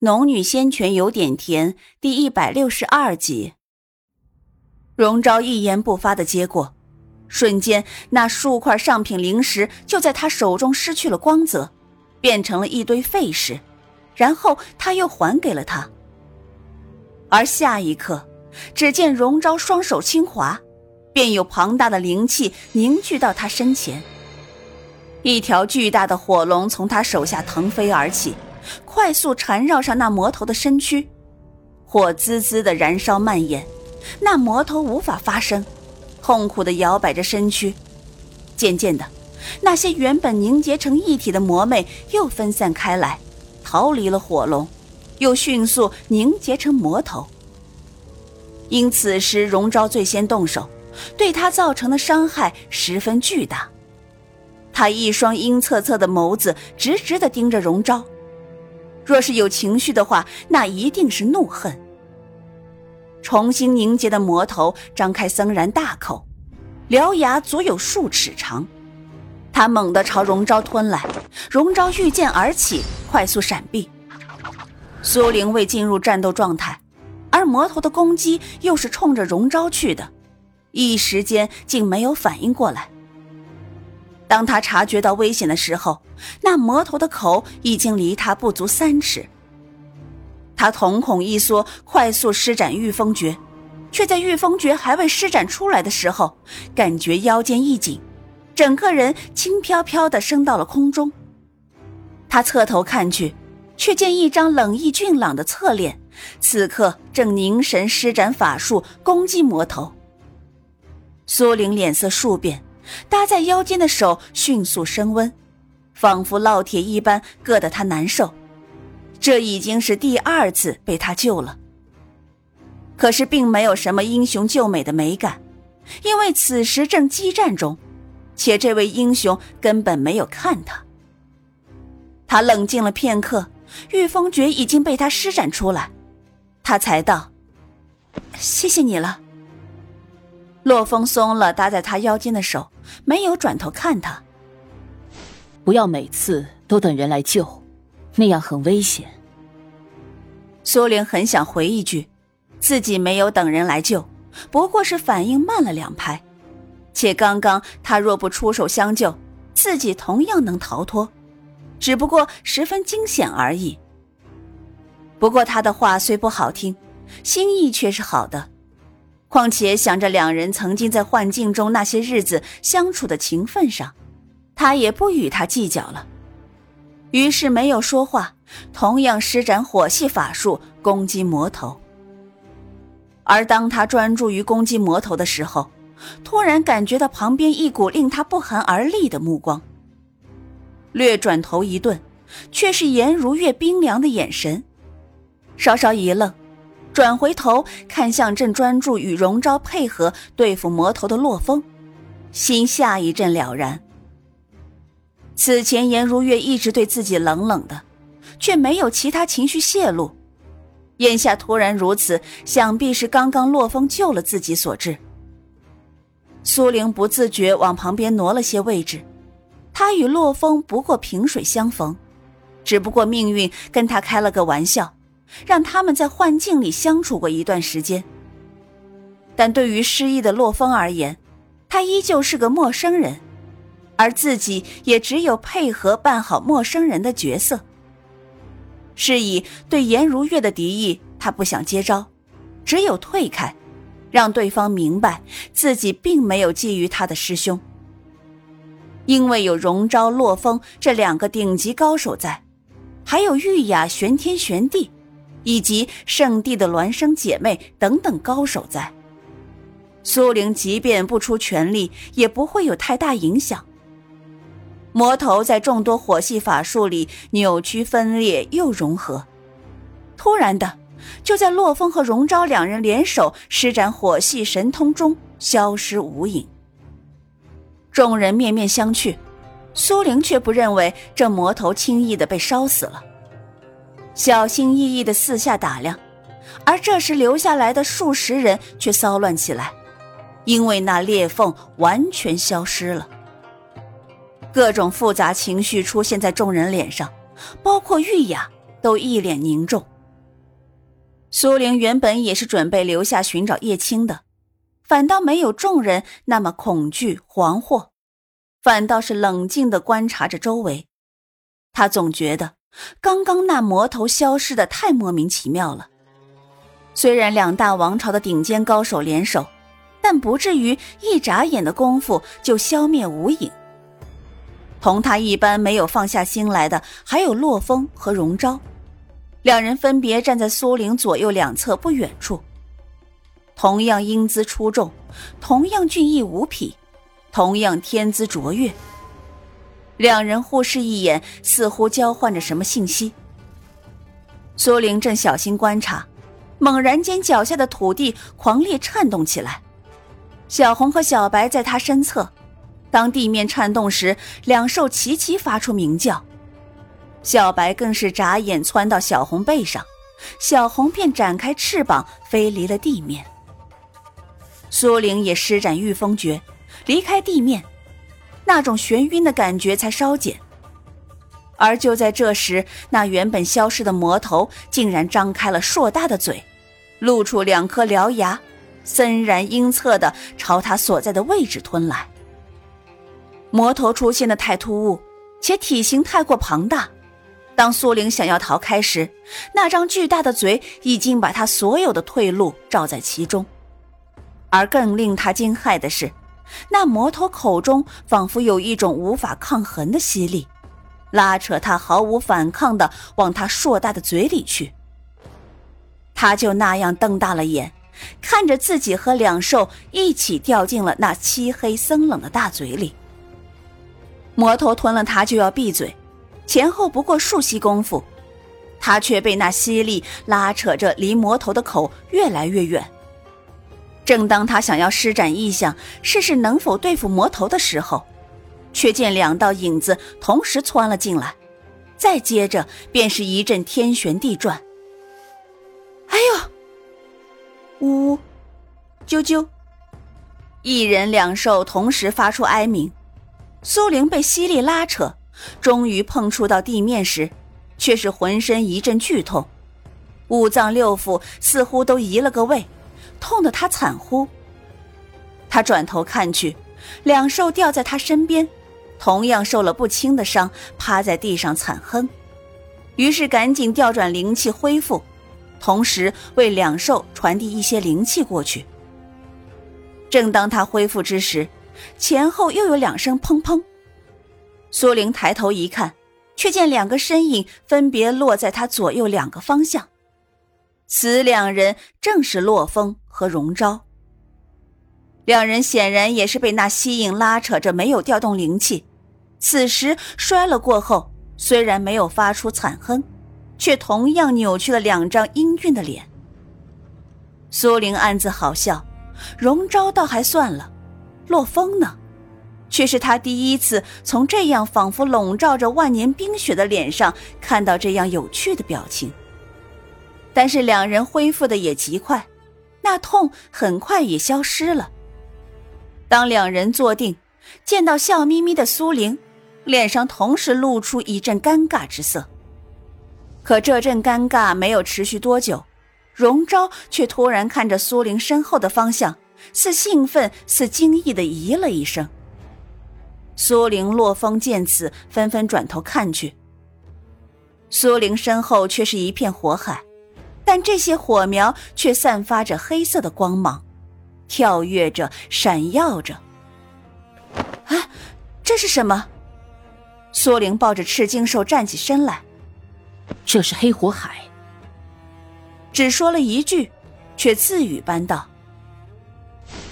农女仙泉有点甜，第一百六十二集。荣昭一言不发的接过，瞬间那数块上品灵石就在他手中失去了光泽，变成了一堆废石，然后他又还给了他。而下一刻，只见荣昭双手轻划，便有庞大的灵气凝聚到他身前，一条巨大的火龙从他手下腾飞而起。快速缠绕上那魔头的身躯，火滋滋的燃烧蔓延，那魔头无法发声，痛苦的摇摆着身躯。渐渐的，那些原本凝结成一体的魔魅又分散开来，逃离了火龙，又迅速凝结成魔头。因此时荣昭最先动手，对他造成的伤害十分巨大。他一双阴恻恻的眸子直直的盯着荣昭。若是有情绪的话，那一定是怒恨。重新凝结的魔头张开森然大口，獠牙足有数尺长，他猛地朝荣昭吞来。荣昭御剑而起，快速闪避。苏玲未进入战斗状态，而魔头的攻击又是冲着荣昭去的，一时间竟没有反应过来。当他察觉到危险的时候，那魔头的口已经离他不足三尺。他瞳孔一缩，快速施展御风诀，却在御风诀还未施展出来的时候，感觉腰间一紧，整个人轻飘飘的升到了空中。他侧头看去，却见一张冷意俊朗的侧脸，此刻正凝神施展法术攻击魔头。苏玲脸色数变。搭在腰间的手迅速升温，仿佛烙铁一般，硌得他难受。这已经是第二次被他救了，可是并没有什么英雄救美的美感，因为此时正激战中，且这位英雄根本没有看他。他冷静了片刻，御风诀已经被他施展出来，他才道：“谢谢你了。”洛风松了搭在他腰间的手，没有转头看他。不要每次都等人来救，那样很危险。苏玲很想回一句，自己没有等人来救，不过是反应慢了两拍。且刚刚他若不出手相救，自己同样能逃脱，只不过十分惊险而已。不过他的话虽不好听，心意却是好的。况且想着两人曾经在幻境中那些日子相处的情分上，他也不与他计较了。于是没有说话，同样施展火系法术攻击魔头。而当他专注于攻击魔头的时候，突然感觉到旁边一股令他不寒而栗的目光。略转头一顿，却是颜如月冰凉的眼神，稍稍一愣。转回头看向正专注与荣昭配合对付魔头的洛风，心下一阵了然。此前颜如月一直对自己冷冷的，却没有其他情绪泄露，眼下突然如此，想必是刚刚洛风救了自己所致。苏玲不自觉往旁边挪了些位置，她与洛风不过萍水相逢，只不过命运跟他开了个玩笑。让他们在幻境里相处过一段时间，但对于失忆的洛风而言，他依旧是个陌生人，而自己也只有配合扮好陌生人的角色。是以对颜如月的敌意，他不想接招，只有退开，让对方明白自己并没有觊觎他的师兄，因为有荣昭、洛风这两个顶级高手在，还有玉雅、玄天、玄地。以及圣地的孪生姐妹等等高手在，苏玲即便不出全力，也不会有太大影响。魔头在众多火系法术里扭曲分裂又融合，突然的，就在洛风和荣昭两人联手施展火系神通中消失无影。众人面面相觑，苏玲却不认为这魔头轻易的被烧死了。小心翼翼的四下打量，而这时留下来的数十人却骚乱起来，因为那裂缝完全消失了。各种复杂情绪出现在众人脸上，包括玉雅，都一脸凝重。苏玲原本也是准备留下寻找叶青的，反倒没有众人那么恐惧惶惑，反倒是冷静的观察着周围。他总觉得刚刚那魔头消失的太莫名其妙了。虽然两大王朝的顶尖高手联手，但不至于一眨眼的功夫就消灭无影。同他一般没有放下心来的，还有洛风和荣昭。两人分别站在苏玲左右两侧不远处，同样英姿出众，同样俊逸无匹，同样天资卓越。两人互视一眼，似乎交换着什么信息。苏玲正小心观察，猛然间脚下的土地狂烈颤动起来。小红和小白在他身侧，当地面颤动时，两兽齐齐发出鸣叫。小白更是眨眼窜到小红背上，小红便展开翅膀飞离了地面。苏玲也施展御风诀，离开地面，那种眩晕的感觉才稍减。而就在这时，那原本消失的魔头竟然张开了硕大的嘴，露出两颗獠牙，森然阴恻的朝他所在的位置吞来。魔头出现的太突兀，且体型太过庞大。当苏玲想要逃开时，那张巨大的嘴已经把他所有的退路罩在其中。而更令他惊骇的是，那魔头口中仿佛有一种无法抗衡的吸力，拉扯他毫无反抗的往他硕大的嘴里去。他就那样瞪大了眼，看着自己和两兽一起掉进了那漆黑森冷的大嘴里。魔头吞了他就要闭嘴。前后不过数息功夫，他却被那吸力拉扯着离魔头的口越来越远。正当他想要施展异象，试试能否对付魔头的时候，却见两道影子同时窜了进来，再接着便是一阵天旋地转。哎呦！呜呜！啾啾！一人两兽同时发出哀鸣。苏玲被吸力拉扯。终于碰触到地面时，却是浑身一阵剧痛，五脏六腑似乎都移了个位，痛得他惨呼。他转头看去，两兽吊在他身边，同样受了不轻的伤，趴在地上惨哼。于是赶紧调转灵气恢复，同时为两兽传递一些灵气过去。正当他恢复之时，前后又有两声砰砰。苏玲抬头一看，却见两个身影分别落在他左右两个方向。此两人正是洛风和荣昭。两人显然也是被那吸引拉扯着，没有调动灵气。此时摔了过后，虽然没有发出惨哼，却同样扭曲了两张英俊的脸。苏玲暗自好笑，荣昭倒还算了，洛风呢？却是他第一次从这样仿佛笼罩着万年冰雪的脸上看到这样有趣的表情。但是两人恢复的也极快，那痛很快也消失了。当两人坐定，见到笑眯眯的苏玲，脸上同时露出一阵尴尬之色。可这阵尴尬没有持续多久，荣昭却突然看着苏玲身后的方向，似兴奋似惊异的咦了一声。苏玲、洛风见此，纷纷转头看去。苏玲身后却是一片火海，但这些火苗却散发着黑色的光芒，跳跃着，闪耀着。啊，这是什么？苏玲抱着赤金兽站起身来。这是黑火海。只说了一句，却自语般道：“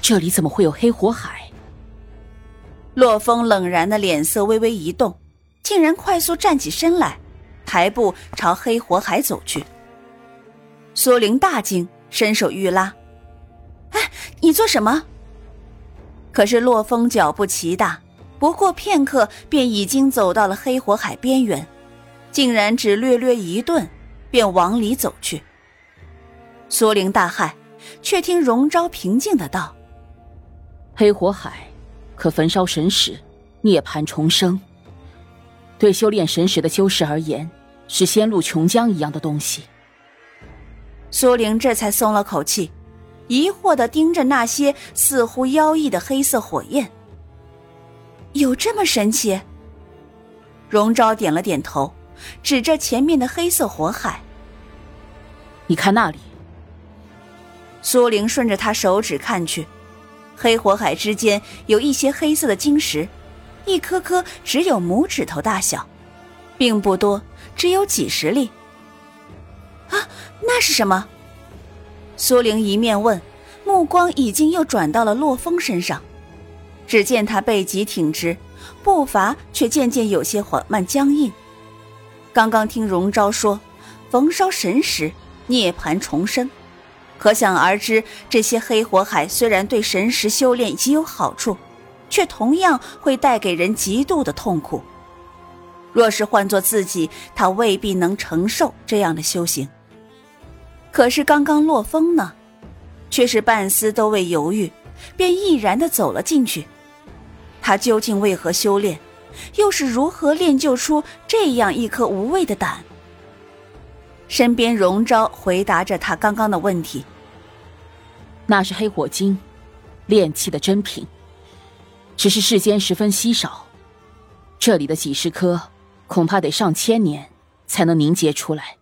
这里怎么会有黑火海？”洛风冷然的脸色微微一动，竟然快速站起身来，抬步朝黑火海走去。苏玲大惊，伸手欲拉：“哎，你做什么？”可是洛风脚步奇大，不过片刻便已经走到了黑火海边缘，竟然只略略一顿，便往里走去。苏玲大骇，却听荣昭平静的道：“黑火海。”可焚烧神识，涅槃重生。对修炼神识的修士而言，是仙路琼浆一样的东西。苏玲这才松了口气，疑惑的盯着那些似乎妖异的黑色火焰。有这么神奇？荣昭点了点头，指着前面的黑色火海：“你看那里。”苏玲顺着他手指看去，黑火海之间有一些黑色的晶石，一颗颗只有拇指头大小，并不多，只有几十粒。啊，那是什么？苏玲一面问，目光已经又转到了洛风身上。只见他背脊挺直，步伐却渐渐有些缓慢僵硬。刚刚听荣昭说，焚烧神石，涅槃重生，可想而知，这些黑火海虽然对神石修炼极有好处，却同样会带给人极度的痛苦。若是换做自己，他未必能承受这样的修行。可是刚刚落风呢，却是半丝都未犹豫。便毅然的走了进去。他究竟为何修炼？又是如何练就出这样一颗无畏的胆？身边荣昭回答着他刚刚的问题。那是黑火晶，炼器的珍品，只是世间十分稀少。这里的几十颗，恐怕得上千年才能凝结出来。